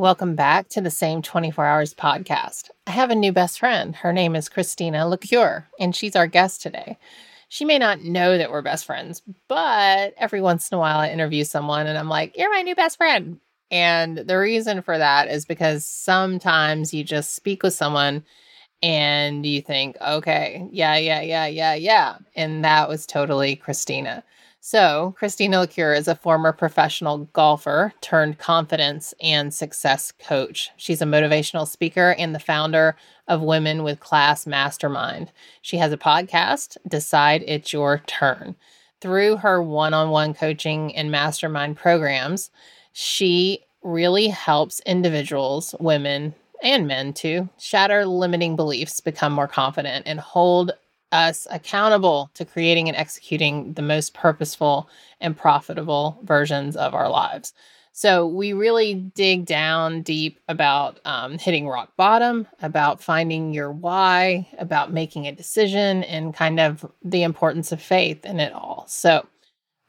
Welcome back to the Same 24 Hours podcast. I have a new best friend. Her name is Christina Lecuyer, and she's our guest today. She may not know that we're best friends, but every once in a while I interview someone and I'm like, You're my new best friend. And the reason for that is because sometimes you just speak with someone and you think, okay, yeah, yeah, yeah, yeah, yeah. And that was totally Christina. So, Christina Lecuyer is a former professional golfer turned confidence and success coach. She's a motivational speaker and the founder of Women with Class Mastermind. She has a podcast, Decide It's Your Turn. Through her one on one coaching and mastermind programs, she really helps individuals, women, and men too, shatter limiting beliefs, become more confident, and hold us accountable to creating and executing the most purposeful and profitable versions of our lives. So, we really dig down deep about um, hitting rock bottom, about finding your why, about making a decision, and kind of the importance of faith in it all. So,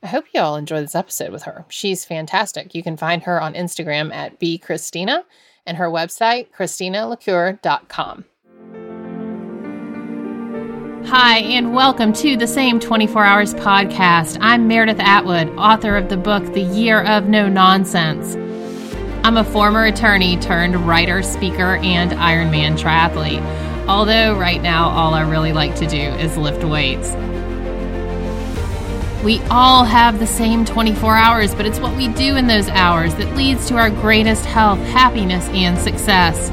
I hope you all enjoy this episode with her. She's fantastic. You can find her on Instagram at bchristina and her website, christinalecuyer.com. Hi, and welcome to the Same 24 Hours podcast. I'm Meredith Atwood, author of the book The Year of No Nonsense. I'm a former attorney turned writer, speaker, and Ironman triathlete. Although, right now, all I really like to do is lift weights. We all have the same 24 hours, but it's what we do in those hours that leads to our greatest health, happiness, and success.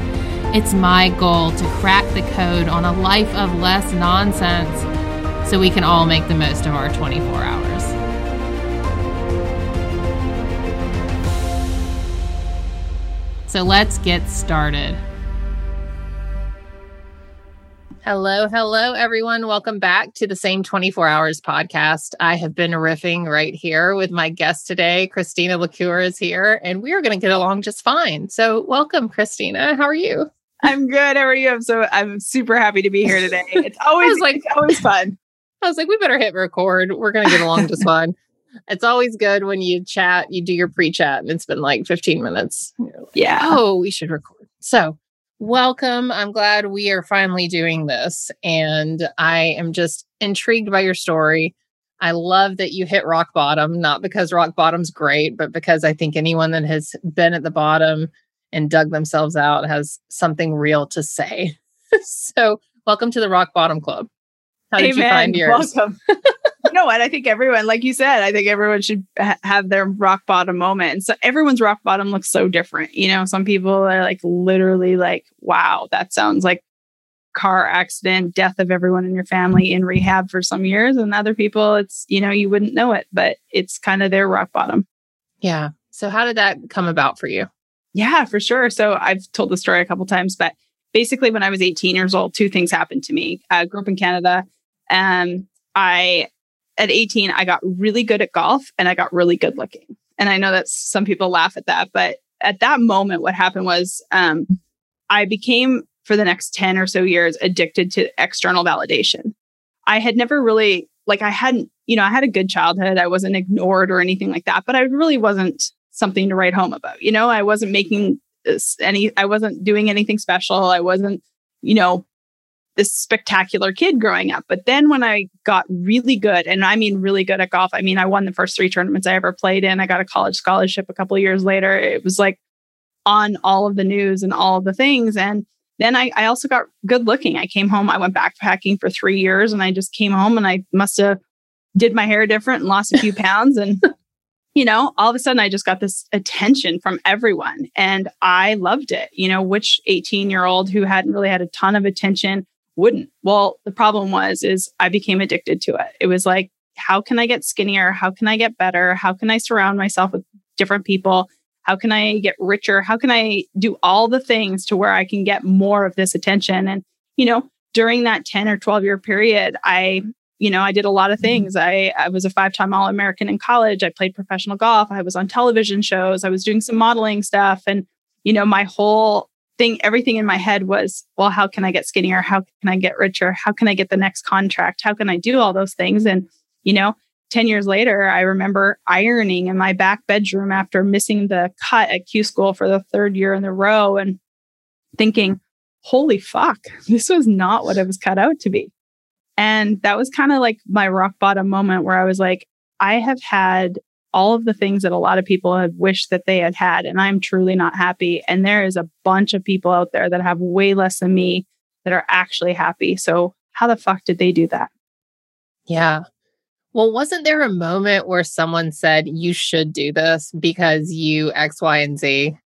It's my goal to crack the code on a life of less nonsense so we can all make the most of our 24 hours. So let's get started. Hello, hello, everyone. Welcome back to the Same 24 Hours podcast. I have been riffing right here with my guest today. Christina Lecuyer is here, and we are going to get along just fine. So, welcome, Christina. How are you? I'm good. How are you? I'm so I'm super happy to be here today. It's always like it's always fun. I was like, we better hit record. We're gonna get along just fine. It's always good when you chat, you do your pre-chat, and it's been like 15 minutes. Like, yeah. Oh, we should record. So welcome. I'm glad we are finally doing this. And I am just intrigued by your story. I love that you hit rock bottom, not because rock bottom's great, but because I think anyone that has been at the bottom and dug themselves out has something real to say. so, welcome to the Rock Bottom Club. How did Amen. you find yours? Welcome. you know what? I think everyone, like you said, I think everyone should ha- have their rock bottom moment. And so everyone's rock bottom looks so different. You know, some people are like literally like, wow, that sounds like car accident, death of everyone in your family in rehab for some years. And other people, it's, you know, you wouldn't know it, but it's kind of their rock bottom. Yeah. So, how did that come about for you? Yeah, for sure. So I've told the story a couple times, but basically, when I was 18 years old, two things happened to me. I grew up in Canada. and I, at 18, I got really good at golf and I got really good looking. And I know that some people laugh at that, but at that moment, what happened was um, I became, for the next 10 or so years, addicted to external validation. I had never really, like, I hadn't, you know, I had a good childhood. I wasn't ignored or anything like that, but I really wasn't something to write home about. You know, I wasn't making any, I wasn't doing anything special. I wasn't, you know, this spectacular kid growing up. But then when I got really good, and I mean really good at golf, I mean, I won the first three tournaments I ever played in. I got a college scholarship a couple of years later. It was like on all of the news and all of the things. And then I, I also got good looking. I came home, I went backpacking for three years and I just came home and I must have did my hair different and lost a few pounds and you know, all of a sudden I just got this attention from everyone and I loved it. You know, which 18 year old who hadn't really had a ton of attention wouldn't? Well, the problem was, is I became addicted to it. It was like, how can I get skinnier? How can I get better? How can I surround myself with different people? How can I get richer? How can I do all the things to where I can get more of this attention? And, you know, during that 10 or 12 year period, I you know, I did a lot of mm-hmm. things. I, I was a five time All American in college. I played professional golf. I was on television shows. I was doing some modeling stuff. And, you know, my whole thing, everything in my head was, well, how can I get skinnier? How can I get richer? How can I get the next contract? How can I do all those things? And, you know, 10 years later, I remember ironing in my back bedroom after missing the cut at Q school for the third year in a row and thinking, holy fuck, this was not what it was cut out to be. And that was kind of like my rock bottom moment where I was like, I have had all of the things that a lot of people have wished that they had had, and I'm truly not happy. And there is a bunch of people out there that have way less than me that are actually happy. So, how the fuck did they do that? Yeah. Well, wasn't there a moment where someone said you should do this because you X, Y, and Z?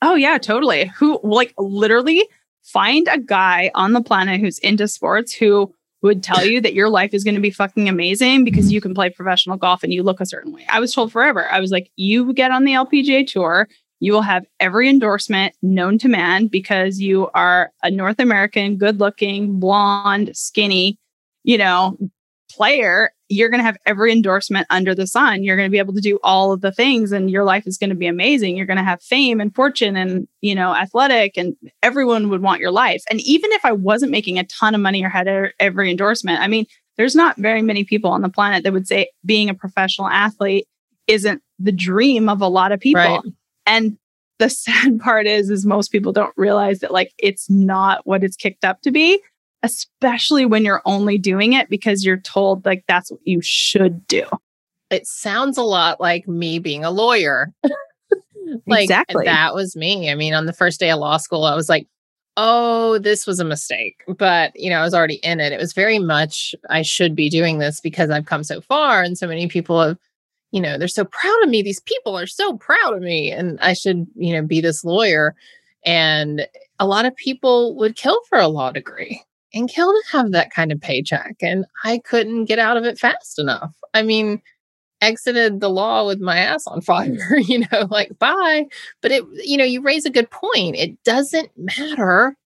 Oh, yeah, totally. Who, like, literally find a guy on the planet who's into sports who would tell you that your life is going to be fucking amazing because you can play professional golf and you look a certain way. I was told forever. I was like, you get on the LPGA tour, you will have every endorsement known to man because you are a North American, good looking, blonde, skinny, you know, player, you're going to have every endorsement under the sun. You're going to be able to do all of the things and your life is going to be amazing. You're going to have fame and fortune and, you know, athletic and everyone would want your life. And even if I wasn't making a ton of money or had every endorsement, I mean, there's not very many people on the planet that would say being a professional athlete isn't the dream of a lot of people. Right. And the sad part is is most people don't realize that like it's not what it's kicked up to be especially when you're only doing it because you're told like that's what you should do. It sounds a lot like me being a lawyer. like exactly. that was me. I mean, on the first day of law school, I was like, oh, this was a mistake. But, you know, I was already in it. It was very much, I should be doing this because I've come so far. And so many people have, you know, they're so proud of me. These people are so proud of me. And I should, you know, be this lawyer. And a lot of people would kill for a law degree and Kill to have that kind of paycheck. And I couldn't get out of it fast enough. I mean, exited the law with my ass on fire, you know, like bye. But it, you know, you raise a good point. It doesn't matter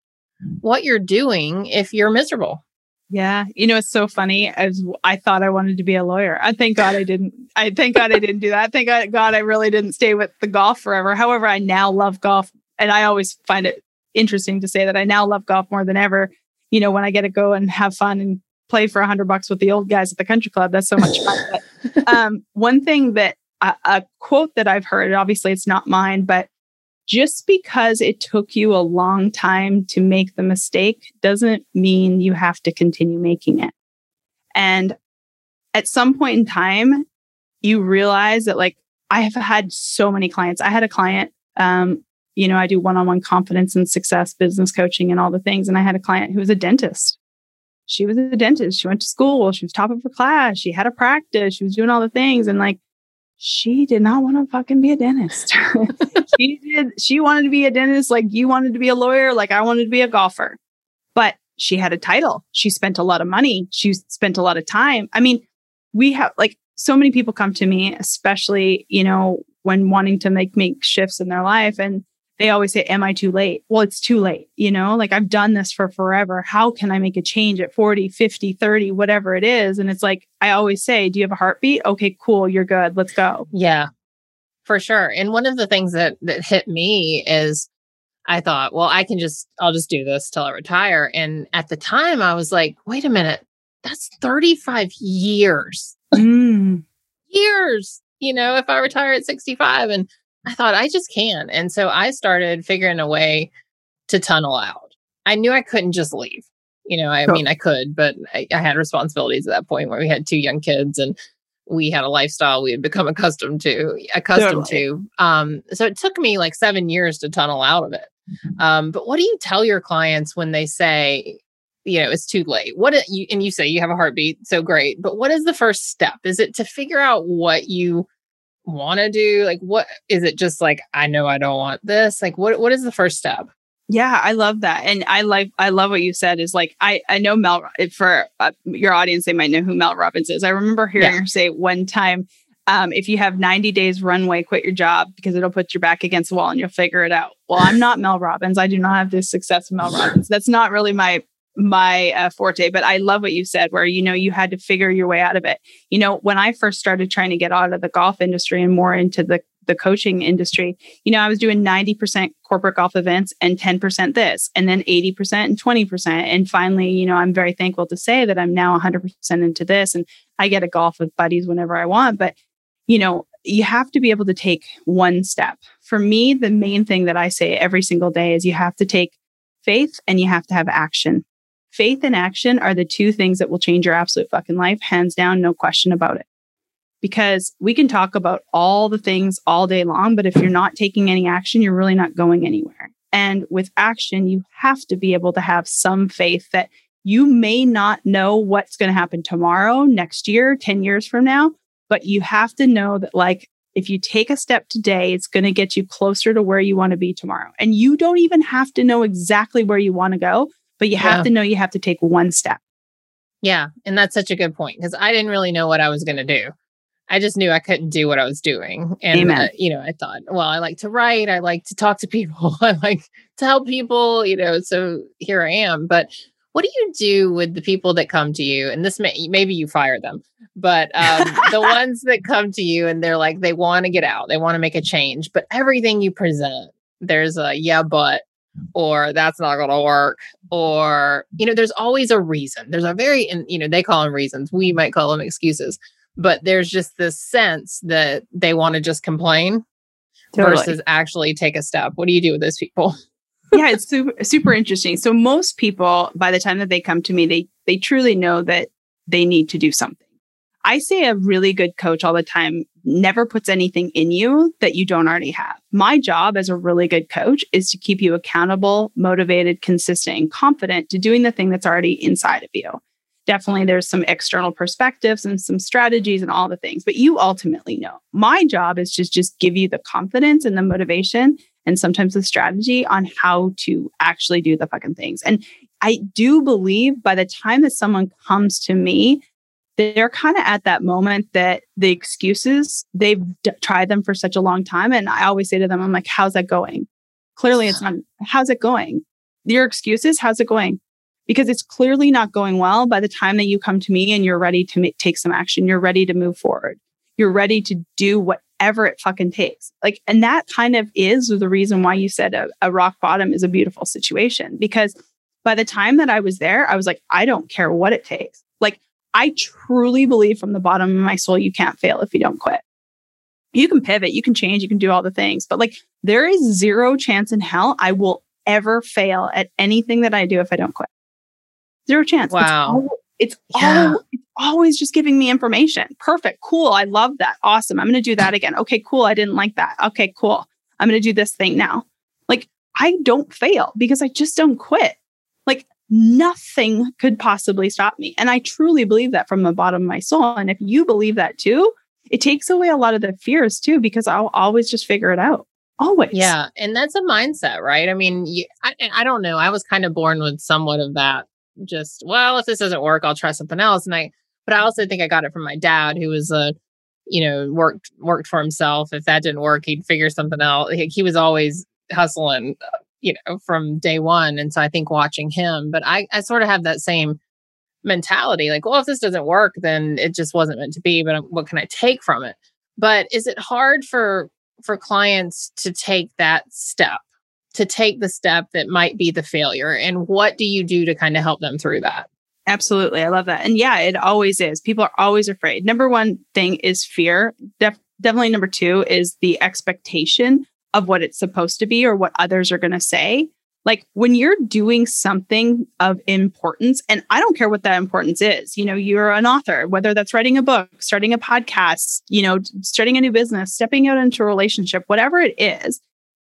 what you're doing if you're miserable. Yeah. You know, it's so funny as I thought I wanted to be a lawyer. I thank God I didn't. I thank God I didn't do that. Thank God I really didn't stay with the golf forever. However, I now love golf. And I always find it interesting to say that I now love golf more than ever you know, when I get to go and have fun and play for a hundred bucks with the old guys at the country club, that's so much fun. But, um, one thing that uh, a quote that I've heard, obviously it's not mine, but just because it took you a long time to make the mistake doesn't mean you have to continue making it. And at some point in time, you realize that like I have had so many clients. I had a client um, you know, I do one on one confidence and success business coaching and all the things. And I had a client who was a dentist. She was a dentist. She went to school. She was top of her class. She had a practice. She was doing all the things. And like, she did not want to fucking be a dentist. she did. She wanted to be a dentist like you wanted to be a lawyer, like I wanted to be a golfer. But she had a title. She spent a lot of money. She spent a lot of time. I mean, we have like so many people come to me, especially, you know, when wanting to make make shifts in their life. And they always say, Am I too late? Well, it's too late. You know, like I've done this for forever. How can I make a change at 40, 50, 30, whatever it is? And it's like, I always say, Do you have a heartbeat? Okay, cool. You're good. Let's go. Yeah, for sure. And one of the things that, that hit me is I thought, well, I can just, I'll just do this till I retire. And at the time, I was like, wait a minute, that's 35 years. Mm. Years, you know, if I retire at 65. And I thought I just can. And so I started figuring a way to tunnel out. I knew I couldn't just leave. You know, I mean, I could, but I, I, had responsibilities at that point where we had two young kids and we had a lifestyle we had become accustomed to, accustomed totally. to. Um, so it took me like seven years to tunnel out of it. Mm-hmm. Um, but what do you tell your clients when they say, you know, it's too late? What you and you say you have a heartbeat, so great. But what is the first step? Is it to figure out what you want to do? Like, what is it just like, I know I don't want this? Like, what, what is the first step? Yeah, I love that. And I like, I love what you said is like, I, I know Mel, for uh, your audience, they might know who Mel Robbins is. I remember hearing yeah. her say one time, um, if you have 90 days runway, quit your job because it'll put your back against the wall and you'll figure it out. Well, I'm not Mel Robbins. I do not have this success of Mel Robbins. That's not really my my uh, forte, but I love what you said, where you know you had to figure your way out of it. You know, when I first started trying to get out of the golf industry and more into the the coaching industry, you know, I was doing 90% corporate golf events and 10% this, and then 80% and 20%. And finally, you know, I'm very thankful to say that I'm now 100% into this and I get a golf with buddies whenever I want. But, you know, you have to be able to take one step. For me, the main thing that I say every single day is you have to take faith and you have to have action. Faith and action are the two things that will change your absolute fucking life, hands down, no question about it. Because we can talk about all the things all day long, but if you're not taking any action, you're really not going anywhere. And with action, you have to be able to have some faith that you may not know what's going to happen tomorrow, next year, 10 years from now, but you have to know that, like, if you take a step today, it's going to get you closer to where you want to be tomorrow. And you don't even have to know exactly where you want to go, but you have yeah. to know you have to take one step. Yeah. And that's such a good point because I didn't really know what I was going to do. I just knew I couldn't do what I was doing. And, uh, you know, I thought, well, I like to write. I like to talk to people. I like to help people, you know, so here I am. But what do you do with the people that come to you? And this may, maybe you fire them, but um, the ones that come to you and they're like, they want to get out, they want to make a change, but everything you present, there's a yeah, but or that's not going to work or you know there's always a reason. There's a very you know they call them reasons. We might call them excuses but there's just this sense that they want to just complain totally. versus actually take a step. What do you do with those people? Yeah it's super super interesting. So most people by the time that they come to me they they truly know that they need to do something I say a really good coach all the time never puts anything in you that you don't already have. My job as a really good coach is to keep you accountable, motivated, consistent, and confident to doing the thing that's already inside of you. Definitely, there's some external perspectives and some strategies and all the things, but you ultimately know. My job is just just give you the confidence and the motivation and sometimes the strategy on how to actually do the fucking things. And I do believe by the time that someone comes to me, they're kind of at that moment that the excuses, they've d- tried them for such a long time. And I always say to them, I'm like, how's that going? Clearly, it's not, how's it going? Your excuses, how's it going? Because it's clearly not going well by the time that you come to me and you're ready to take some action. You're ready to move forward. You're ready to do whatever it fucking takes. Like, and that kind of is the reason why you said a, a rock bottom is a beautiful situation. Because by the time that I was there, I was like, I don't care what it takes. I truly believe from the bottom of my soul, you can't fail if you don't quit. You can pivot, you can change, you can do all the things, but like there is zero chance in hell I will ever fail at anything that I do if I don't quit. Zero chance. Wow. It's, all, it's, yeah. all, it's always just giving me information. Perfect. Cool. I love that. Awesome. I'm going to do that again. Okay, cool. I didn't like that. Okay, cool. I'm going to do this thing now. Like I don't fail because I just don't quit. Like nothing could possibly stop me. And I truly believe that from the bottom of my soul. And if you believe that too, it takes away a lot of the fears too, because I'll always just figure it out. Always. Yeah. And that's a mindset, right? I mean, you, I, I don't know. I was kind of born with somewhat of that. Just, well, if this doesn't work, I'll try something else. And I, but I also think I got it from my dad, who was a, you know, worked worked for himself. If that didn't work, he'd figure something out. He, he was always hustling you know, from day one. And so I think watching him, but I, I sort of have that same mentality like, well, if this doesn't work, then it just wasn't meant to be, but um, what can I take from it? But is it hard for, for clients to take that step, to take the step that might be the failure? And what do you do to kind of help them through that? Absolutely. I love that. And yeah, it always is. People are always afraid. Number one thing is fear. Def- definitely number two is the expectation of what it's supposed to be or what others are going to say. Like when you're doing something of importance, and I don't care what that importance is, you know, you're an author, whether that's writing a book, starting a podcast, you know, starting a new business, stepping out into a relationship, whatever it is,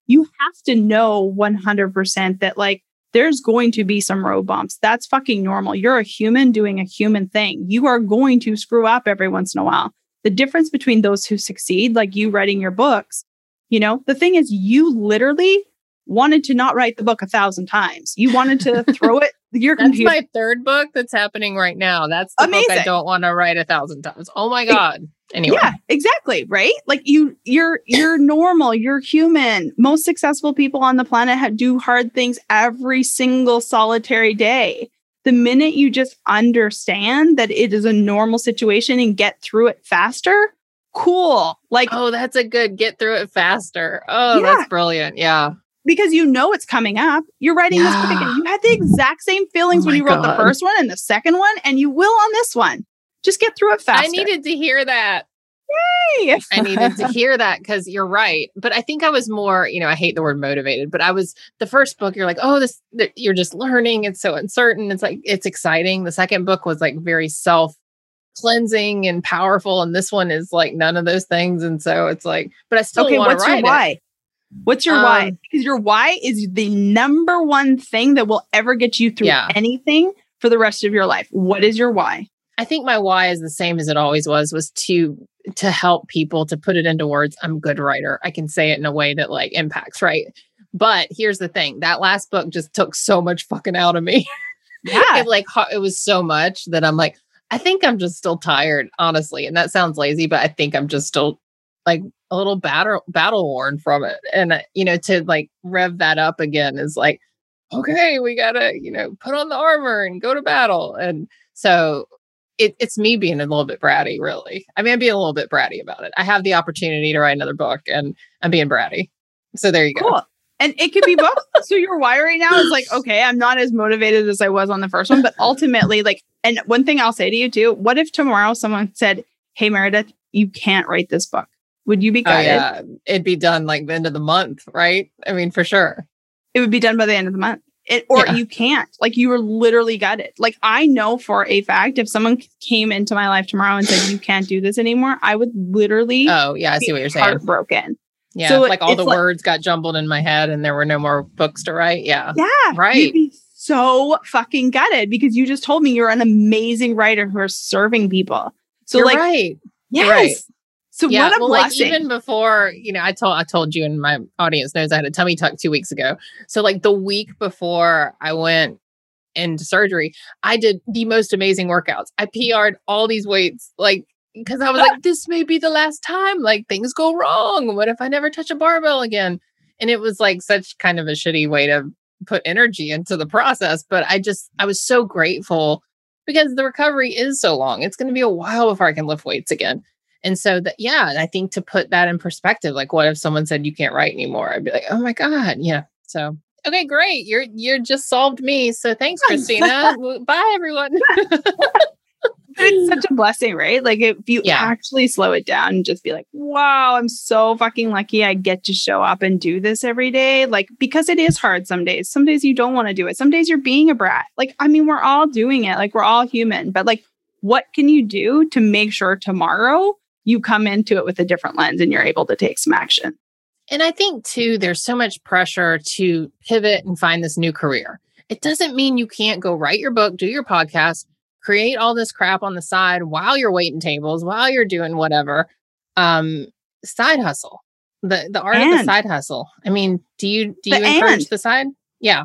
you have to know 100% that like there's going to be some road bumps. That's fucking normal. You're a human doing a human thing. You are going to screw up every once in a while. The difference between those who succeed, like you writing your books, you know, the thing is, you literally wanted to not write the book a thousand times. You wanted to throw it. Your that's computer. my third book that's happening right now. That's the Amazing. book I don't want to write a thousand times. Oh my god. Anyway. Yeah, exactly. Right. Like you, you're you're normal. You're human. Most successful people on the planet have, do hard things every single solitary day. the minute you just understand that it is a normal situation and get through it faster, cool. Like, oh, that's a good get through it faster. Oh, yeah. that's brilliant. Yeah. Because you know it's coming up. You're writing yeah. this book again. You had the exact same feelings oh when you wrote God. the first one and the second one, and you will on this one. Just get through it faster. I needed to hear that. Yay! I needed to hear that because you're right. But I think I was more, you know, I hate the word motivated, but I was the first book, you're like, oh, this, you're just learning. It's so uncertain. It's like, it's exciting. The second book was like very self cleansing and powerful. And this one is like none of those things. And so it's like, but I still okay, What's your why? It. What's your um, why? Because your why is the number one thing that will ever get you through yeah. anything for the rest of your life. What is your why? I think my why is the same as it always was, was to to help people to put it into words. I'm a good writer. I can say it in a way that like impacts, right? But here's the thing. That last book just took so much fucking out of me. Yeah. it like it was so much that I'm like, I think I'm just still tired, honestly. And that sounds lazy, but I think I'm just still like a little battle battle worn from it. And uh, you know, to like rev that up again is like, okay, we gotta, you know, put on the armor and go to battle. And so it, it's me being a little bit bratty, really. I mean, I'm being a little bit bratty about it. I have the opportunity to write another book and I'm being bratty. So there you cool. go. And it could be both. so your why right now is like, okay, I'm not as motivated as I was on the first one, but ultimately, like, and one thing I'll say to you too, what if tomorrow someone said, Hey Meredith, you can't write this book? Would you be oh, guided? Oh, yeah. It'd be done like the end of the month, right? I mean, for sure. It would be done by the end of the month. It, or yeah. you can't. Like you were literally gutted. Like I know for a fact if someone came into my life tomorrow and said you can't do this anymore, I would literally. Oh yeah, I see what you're saying. Heartbroken. Yeah, so like all the like, words got jumbled in my head and there were no more books to write. Yeah. Yeah. Right. so fucking gutted because you just told me you're an amazing writer who are serving people. So you're like, right. Yes. Right. So yeah, what a well, blessing. Like even before, you know, I told I told you and my audience knows I had a tummy tuck two weeks ago. So like the week before I went into surgery, I did the most amazing workouts. I PR'd all these weights, like because I was like, this may be the last time. Like things go wrong. What if I never touch a barbell again? And it was like such kind of a shitty way to put energy into the process. But I just I was so grateful because the recovery is so long. It's going to be a while before I can lift weights again. And so that, yeah, and I think to put that in perspective, like what if someone said you can't write anymore? I'd be like, oh my God. Yeah. So, okay, great. You're, you're just solved me. So thanks, Christina. Bye, everyone. it's such a blessing, right? Like if you yeah. actually slow it down and just be like, wow, I'm so fucking lucky I get to show up and do this every day. Like, because it is hard some days. Some days you don't want to do it. Some days you're being a brat. Like, I mean, we're all doing it. Like, we're all human, but like, what can you do to make sure tomorrow you come into it with a different lens and you're able to take some action. And I think too, there's so much pressure to pivot and find this new career. It doesn't mean you can't go write your book, do your podcast, create all this crap on the side while you're waiting tables, while you're doing whatever. Um, side hustle. The the art and. of the side hustle. I mean, do you do you encourage and. the side? Yeah.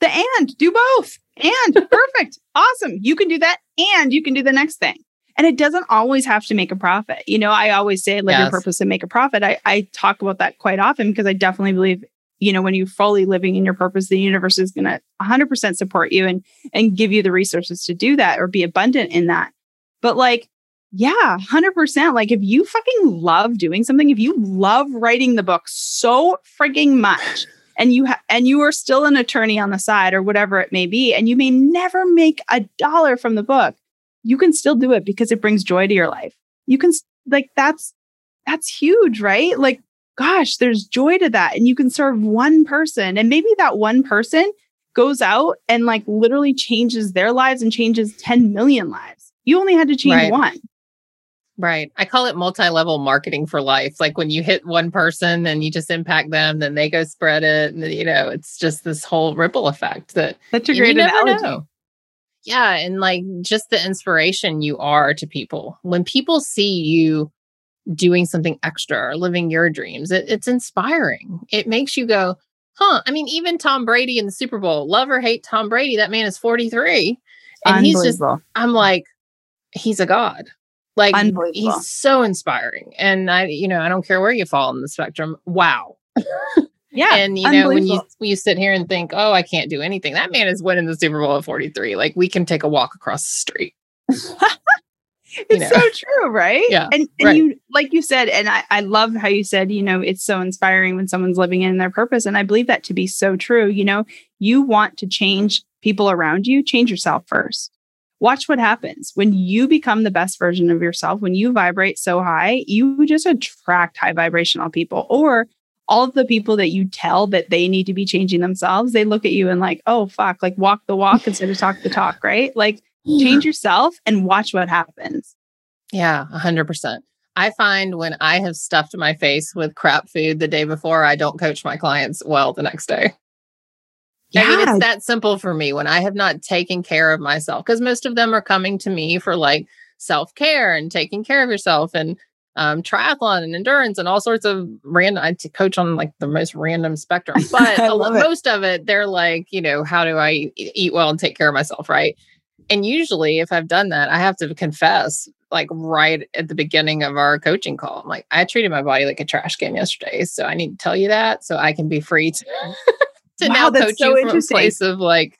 The and do both. And perfect. awesome. You can do that and you can do the next thing. And it doesn't always have to make a profit. You know, I always say live yes. your purpose and make a profit. I, I talk about that quite often because I definitely believe, you know, when you're fully living in your purpose, the universe is going to 100% support you and and give you the resources to do that or be abundant in that. But like, yeah, 100%. Like if you fucking love doing something, if you love writing the book so frigging much, and you ha- and you are still an attorney on the side or whatever it may be and you may never make a dollar from the book you can still do it because it brings joy to your life. You can like that's that's huge, right? Like gosh, there's joy to that and you can serve one person and maybe that one person goes out and like literally changes their lives and changes 10 million lives. You only had to change right. one. Right. I call it multi level marketing for life. Like when you hit one person and you just impact them, then they go spread it. And, you know, it's just this whole ripple effect that That's a great analogy. Know. Yeah. And like just the inspiration you are to people. When people see you doing something extra or living your dreams, it, it's inspiring. It makes you go, huh. I mean, even Tom Brady in the Super Bowl, love or hate Tom Brady, that man is 43. And he's just, I'm like, he's a god. Like he's so inspiring. And I, you know, I don't care where you fall in the spectrum. Wow. Yeah. And you know, when you when you sit here and think, oh, I can't do anything, that man is winning the Super Bowl at 43. Like we can take a walk across the street. it's know. so true, right? Yeah. And and right. you like you said, and I, I love how you said, you know, it's so inspiring when someone's living in their purpose. And I believe that to be so true. You know, you want to change people around you, change yourself first. Watch what happens when you become the best version of yourself. When you vibrate so high, you just attract high vibrational people. Or all of the people that you tell that they need to be changing themselves, they look at you and like, oh fuck, like walk the walk instead of talk the talk, right? Like change yourself and watch what happens. Yeah, 100%. I find when I have stuffed my face with crap food the day before, I don't coach my clients well the next day. Yeah. I mean, it's that simple for me when I have not taken care of myself because most of them are coming to me for like self care and taking care of yourself and um, triathlon and endurance and all sorts of random. I coach on like the most random spectrum, but most of it, they're like, you know, how do I eat well and take care of myself? Right. And usually, if I've done that, I have to confess, like right at the beginning of our coaching call, I'm like, I treated my body like a trash can yesterday. So I need to tell you that so I can be free to, to wow, now coach so you from a place of like,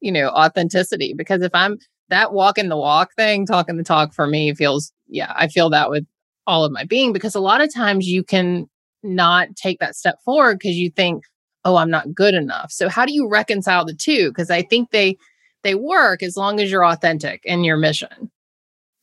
you know, authenticity. Because if I'm that walking the walk thing, talking the talk for me feels, yeah, I feel that with all of my being because a lot of times you can not take that step forward because you think, oh, I'm not good enough. So how do you reconcile the two? Because I think they, they work as long as you're authentic in your mission.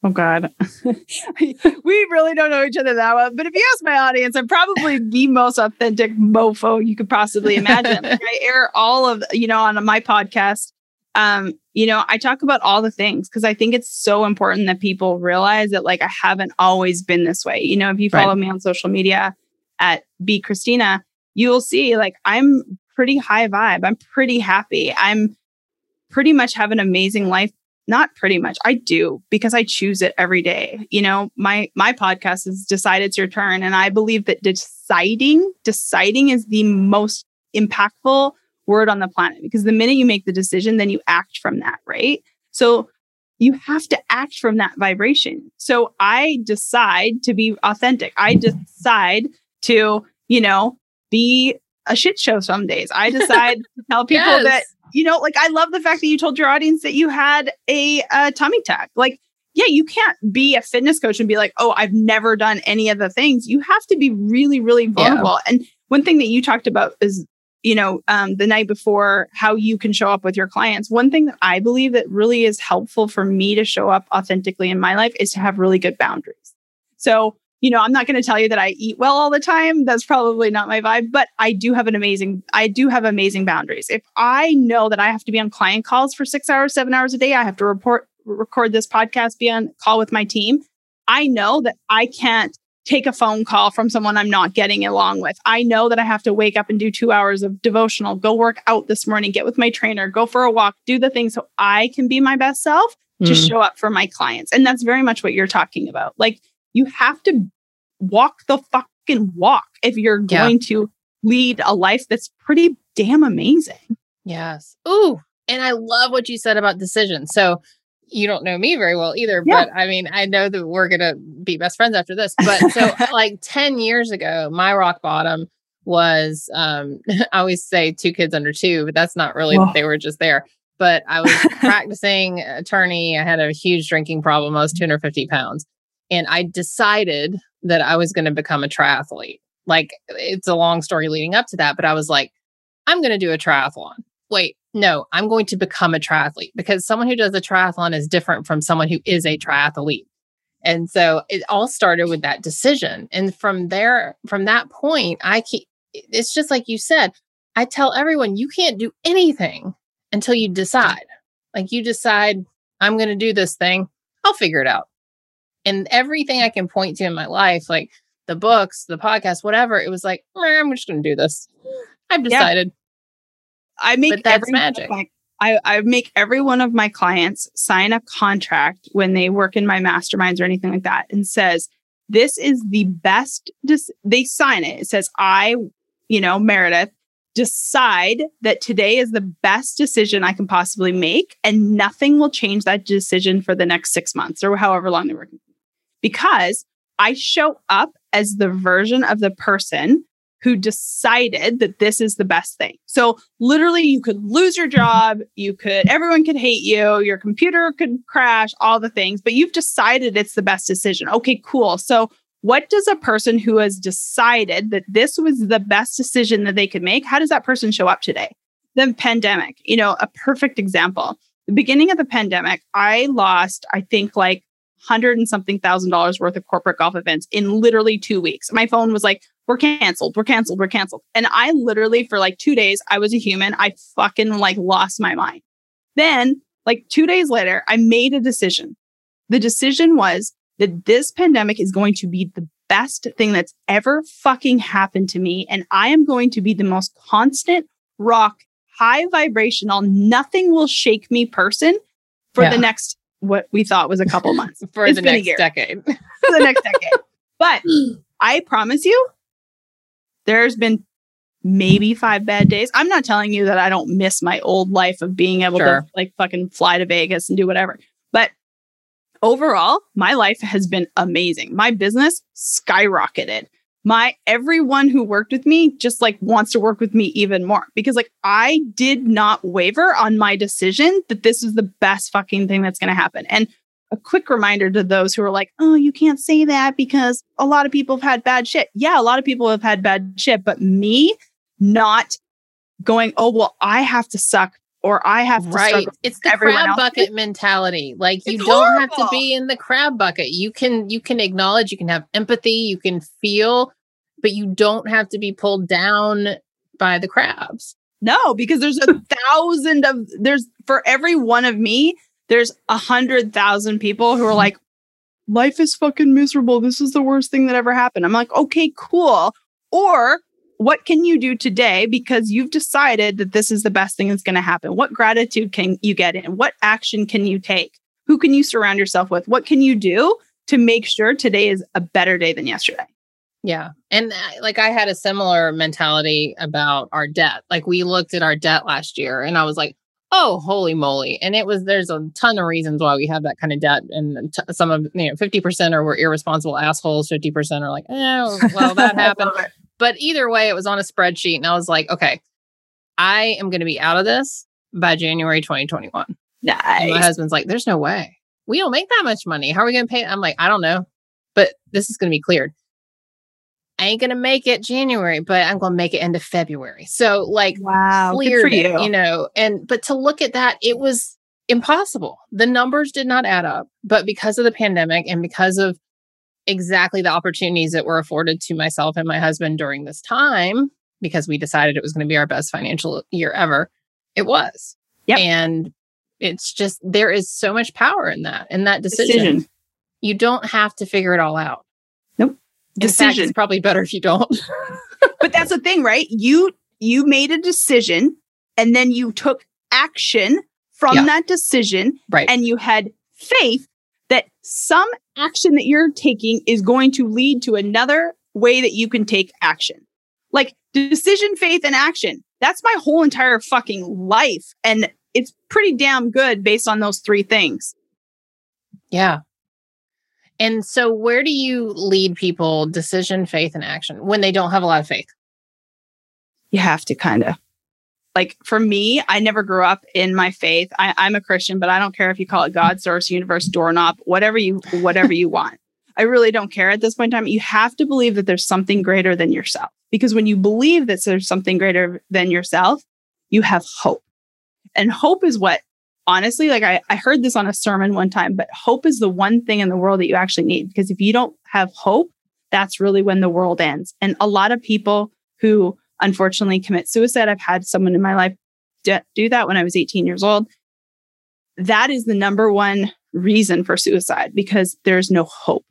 Oh God, we really don't know each other that well. But if you ask my audience, I'm probably the most authentic mofo you could possibly imagine. like I air all of you know on my podcast. Um, you know, I talk about all the things because I think it's so important that people realize that like I haven't always been this way. You know, if you follow right. me on social media at B Christina, you will see like I'm pretty high vibe. I'm pretty happy. I'm pretty much have an amazing life. Not pretty much. I do because i choose it every day. You know my my podcast is decide it's your turn and i believe that deciding deciding is the most impactful word on the planet because the minute you make the decision then you act from that right? So you have to act from that vibration. So i decide to be authentic. I decide to you know be a shit show some days. I decide to tell people yes. that you know, like I love the fact that you told your audience that you had a, a tummy tuck. Like, yeah, you can't be a fitness coach and be like, oh, I've never done any of the things. You have to be really, really vulnerable. Yeah. And one thing that you talked about is, you know, um, the night before, how you can show up with your clients. One thing that I believe that really is helpful for me to show up authentically in my life is to have really good boundaries. So you know, I'm not going to tell you that I eat well all the time. That's probably not my vibe, but I do have an amazing, I do have amazing boundaries. If I know that I have to be on client calls for six hours, seven hours a day, I have to report, record this podcast, be on call with my team. I know that I can't take a phone call from someone I'm not getting along with. I know that I have to wake up and do two hours of devotional, go work out this morning, get with my trainer, go for a walk, do the things so I can be my best self mm. to show up for my clients. And that's very much what you're talking about. Like, you have to walk the fucking walk if you're going yeah. to lead a life that's pretty damn amazing. Yes. Ooh, and I love what you said about decisions. So you don't know me very well either, yeah. but I mean, I know that we're going to be best friends after this. But so like 10 years ago, my rock bottom was um I always say two kids under two, but that's not really they were just there. But I was practicing attorney. I had a huge drinking problem. I was 250 pounds. And I decided that I was going to become a triathlete. Like it's a long story leading up to that, but I was like, I'm going to do a triathlon. Wait, no, I'm going to become a triathlete because someone who does a triathlon is different from someone who is a triathlete. And so it all started with that decision. And from there, from that point, I keep, it's just like you said, I tell everyone you can't do anything until you decide. Like you decide, I'm going to do this thing, I'll figure it out and everything I can point to in my life, like the books, the podcast, whatever, it was like, I'm just going to do this. I've decided. Yeah. I make but that's magic. My, I, I make every one of my clients sign a contract when they work in my masterminds or anything like that and says, this is the best. Dis-. They sign it. It says, I, you know, Meredith, decide that today is the best decision I can possibly make, and nothing will change that decision for the next six months or however long they're working because I show up as the version of the person who decided that this is the best thing. So literally you could lose your job, you could everyone could hate you, your computer could crash, all the things, but you've decided it's the best decision. Okay, cool. So what does a person who has decided that this was the best decision that they could make, how does that person show up today? The pandemic, you know, a perfect example. The beginning of the pandemic, I lost I think like hundred and something thousand dollars worth of corporate golf events in literally two weeks. My phone was like, we're canceled, we're canceled, we're canceled. And I literally, for like two days, I was a human. I fucking like lost my mind. Then, like two days later, I made a decision. The decision was that this pandemic is going to be the best thing that's ever fucking happened to me. And I am going to be the most constant rock, high vibrational, nothing will shake me person for yeah. the next what we thought was a couple months for it's the next decade. for the next decade. But I promise you, there's been maybe five bad days. I'm not telling you that I don't miss my old life of being able sure. to like fucking fly to Vegas and do whatever. But overall, my life has been amazing. My business skyrocketed. My everyone who worked with me just like wants to work with me even more because like I did not waver on my decision that this is the best fucking thing that's going to happen. And a quick reminder to those who are like, oh, you can't say that because a lot of people have had bad shit. Yeah, a lot of people have had bad shit, but me not going, oh, well, I have to suck or I have to right. It's the crab bucket mentality. Like you don't have to be in the crab bucket. You can you can acknowledge, you can have empathy, you can feel, but you don't have to be pulled down by the crabs. No, because there's a thousand of there's for every one of me, there's a hundred thousand people who are like, life is fucking miserable. This is the worst thing that ever happened. I'm like, okay, cool. Or what can you do today because you've decided that this is the best thing that's going to happen? What gratitude can you get in? What action can you take? Who can you surround yourself with? What can you do to make sure today is a better day than yesterday? Yeah. And uh, like I had a similar mentality about our debt. Like we looked at our debt last year and I was like, oh, holy moly. And it was, there's a ton of reasons why we have that kind of debt. And t- some of, you know, 50% are we're irresponsible assholes, 50% are like, oh, well, that happened. But either way, it was on a spreadsheet. And I was like, okay, I am going to be out of this by January 2021. Nice. And my husband's like, there's no way. We don't make that much money. How are we going to pay? I'm like, I don't know. But this is going to be cleared. I ain't gonna make it January, but I'm gonna make it into February. So like wow, cleared you. It, you know, and but to look at that, it was impossible. The numbers did not add up, but because of the pandemic and because of exactly the opportunities that were afforded to myself and my husband during this time because we decided it was going to be our best financial year ever. It was. Yep. And it's just there is so much power in that in that decision. decision. You don't have to figure it all out. Nope. Decision. Fact, it's probably better if you don't. but that's the thing, right? You you made a decision and then you took action from yeah. that decision right. and you had faith some action that you're taking is going to lead to another way that you can take action. Like decision, faith, and action. That's my whole entire fucking life. And it's pretty damn good based on those three things. Yeah. And so, where do you lead people decision, faith, and action when they don't have a lot of faith? You have to kind of like for me, I never grew up in my faith. I, I'm a Christian, but I don't care if you call it God, source, universe, doorknob, whatever you whatever you want. I really don't care at this point in time. You have to believe that there's something greater than yourself. Because when you believe that there's something greater than yourself, you have hope. And hope is what, honestly, like I, I heard this on a sermon one time, but hope is the one thing in the world that you actually need. Because if you don't have hope, that's really when the world ends. And a lot of people who unfortunately commit suicide. I've had someone in my life do that when I was 18 years old. That is the number one reason for suicide because there's no hope.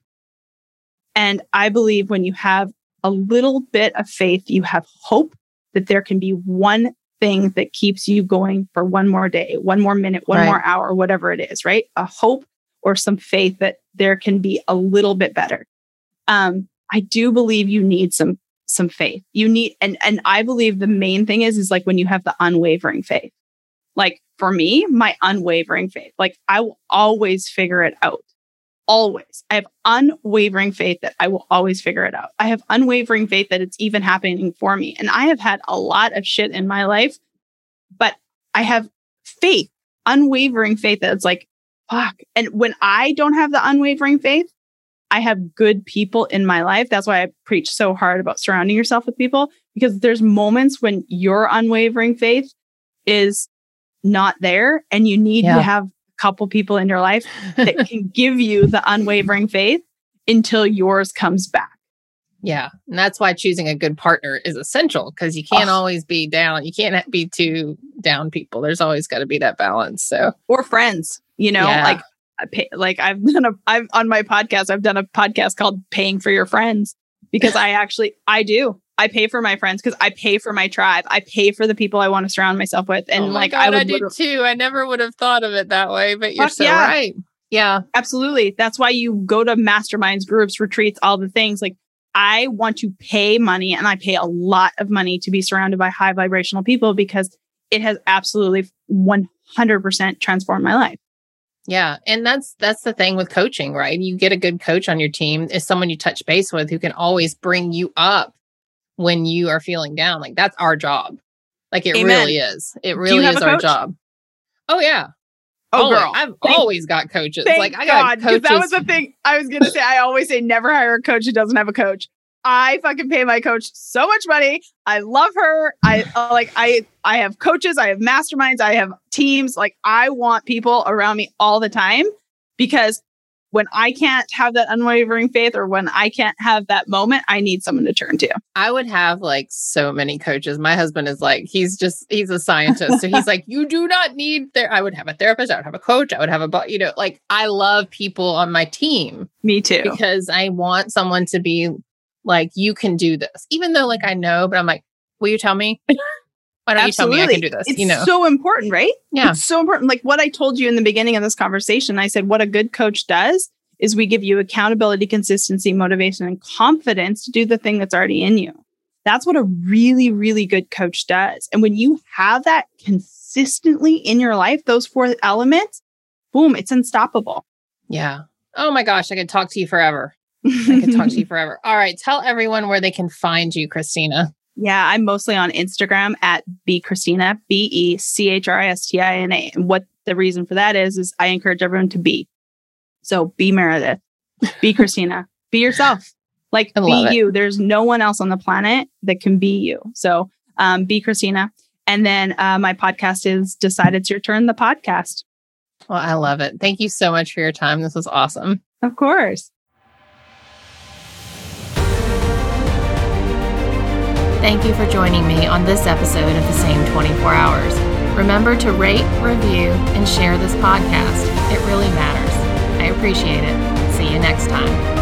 And I believe when you have a little bit of faith, you have hope that there can be one thing that keeps you going for one more day, one more minute, one right. more hour, whatever it is, right? A hope or some faith that there can be a little bit better. Um, I do believe you need some some faith. You need and and I believe the main thing is is like when you have the unwavering faith. Like for me, my unwavering faith. Like I will always figure it out. always, I have unwavering faith that I will always figure it out. I have unwavering faith that it's even happening for me. And I have had a lot of shit in my life, but I have faith, unwavering faith that it's like, fuck. And when I don't have the unwavering faith, I have good people in my life. That's why I preach so hard about surrounding yourself with people because there's moments when your unwavering faith is not there and you need yeah. to have a couple people in your life that can give you the unwavering faith until yours comes back. Yeah. And that's why choosing a good partner is essential because you can't oh. always be down. You can't be too down people. There's always got to be that balance. So, or friends, you know, yeah. like like I've done a I've on my podcast I've done a podcast called paying for your friends because I actually I do I pay for my friends because I pay for my tribe. I pay for the people I want to surround myself with. And oh like God, I would I do too. I never would have thought of it that way, but you're so yeah. right. Yeah. Absolutely. That's why you go to masterminds, groups, retreats, all the things. Like I want to pay money and I pay a lot of money to be surrounded by high vibrational people because it has absolutely 100% transformed my life. Yeah, and that's that's the thing with coaching, right? You get a good coach on your team is someone you touch base with who can always bring you up when you are feeling down. Like that's our job. Like it Amen. really is. It really is our job. Oh yeah. Oh always. girl, I've thank, always got coaches. like I got God, coaches. That was the thing I was gonna say. I always say never hire a coach who doesn't have a coach. I fucking pay my coach so much money. I love her. I uh, like I I have coaches, I have masterminds, I have teams. Like I want people around me all the time because when I can't have that unwavering faith or when I can't have that moment, I need someone to turn to. I would have like so many coaches. My husband is like, he's just, he's a scientist. so he's like, you do not need there. I would have a therapist. I would have a coach. I would have a, you know, like I love people on my team. Me too. Because I want someone to be like, you can do this, even though like I know, but I'm like, will you tell me? Why don't Absolutely. you tell me I can do this? It's you know, so important, right? Yeah, it's so important. Like what I told you in the beginning of this conversation, I said what a good coach does is we give you accountability, consistency, motivation, and confidence to do the thing that's already in you. That's what a really, really good coach does. And when you have that consistently in your life, those four elements, boom, it's unstoppable. Yeah. Oh my gosh, I could talk to you forever. I could talk to you forever. All right. Tell everyone where they can find you, Christina. Yeah, I'm mostly on Instagram at B Christina, B E C H R I S T I N A. And what the reason for that is, is I encourage everyone to be. So be Meredith, be Christina, be yourself. Like be it. you. There's no one else on the planet that can be you. So um, be Christina. And then uh, my podcast is Decide It's Your Turn, the podcast. Well, I love it. Thank you so much for your time. This was awesome. Of course. Thank you for joining me on this episode of The Same 24 Hours. Remember to rate, review, and share this podcast. It really matters. I appreciate it. See you next time.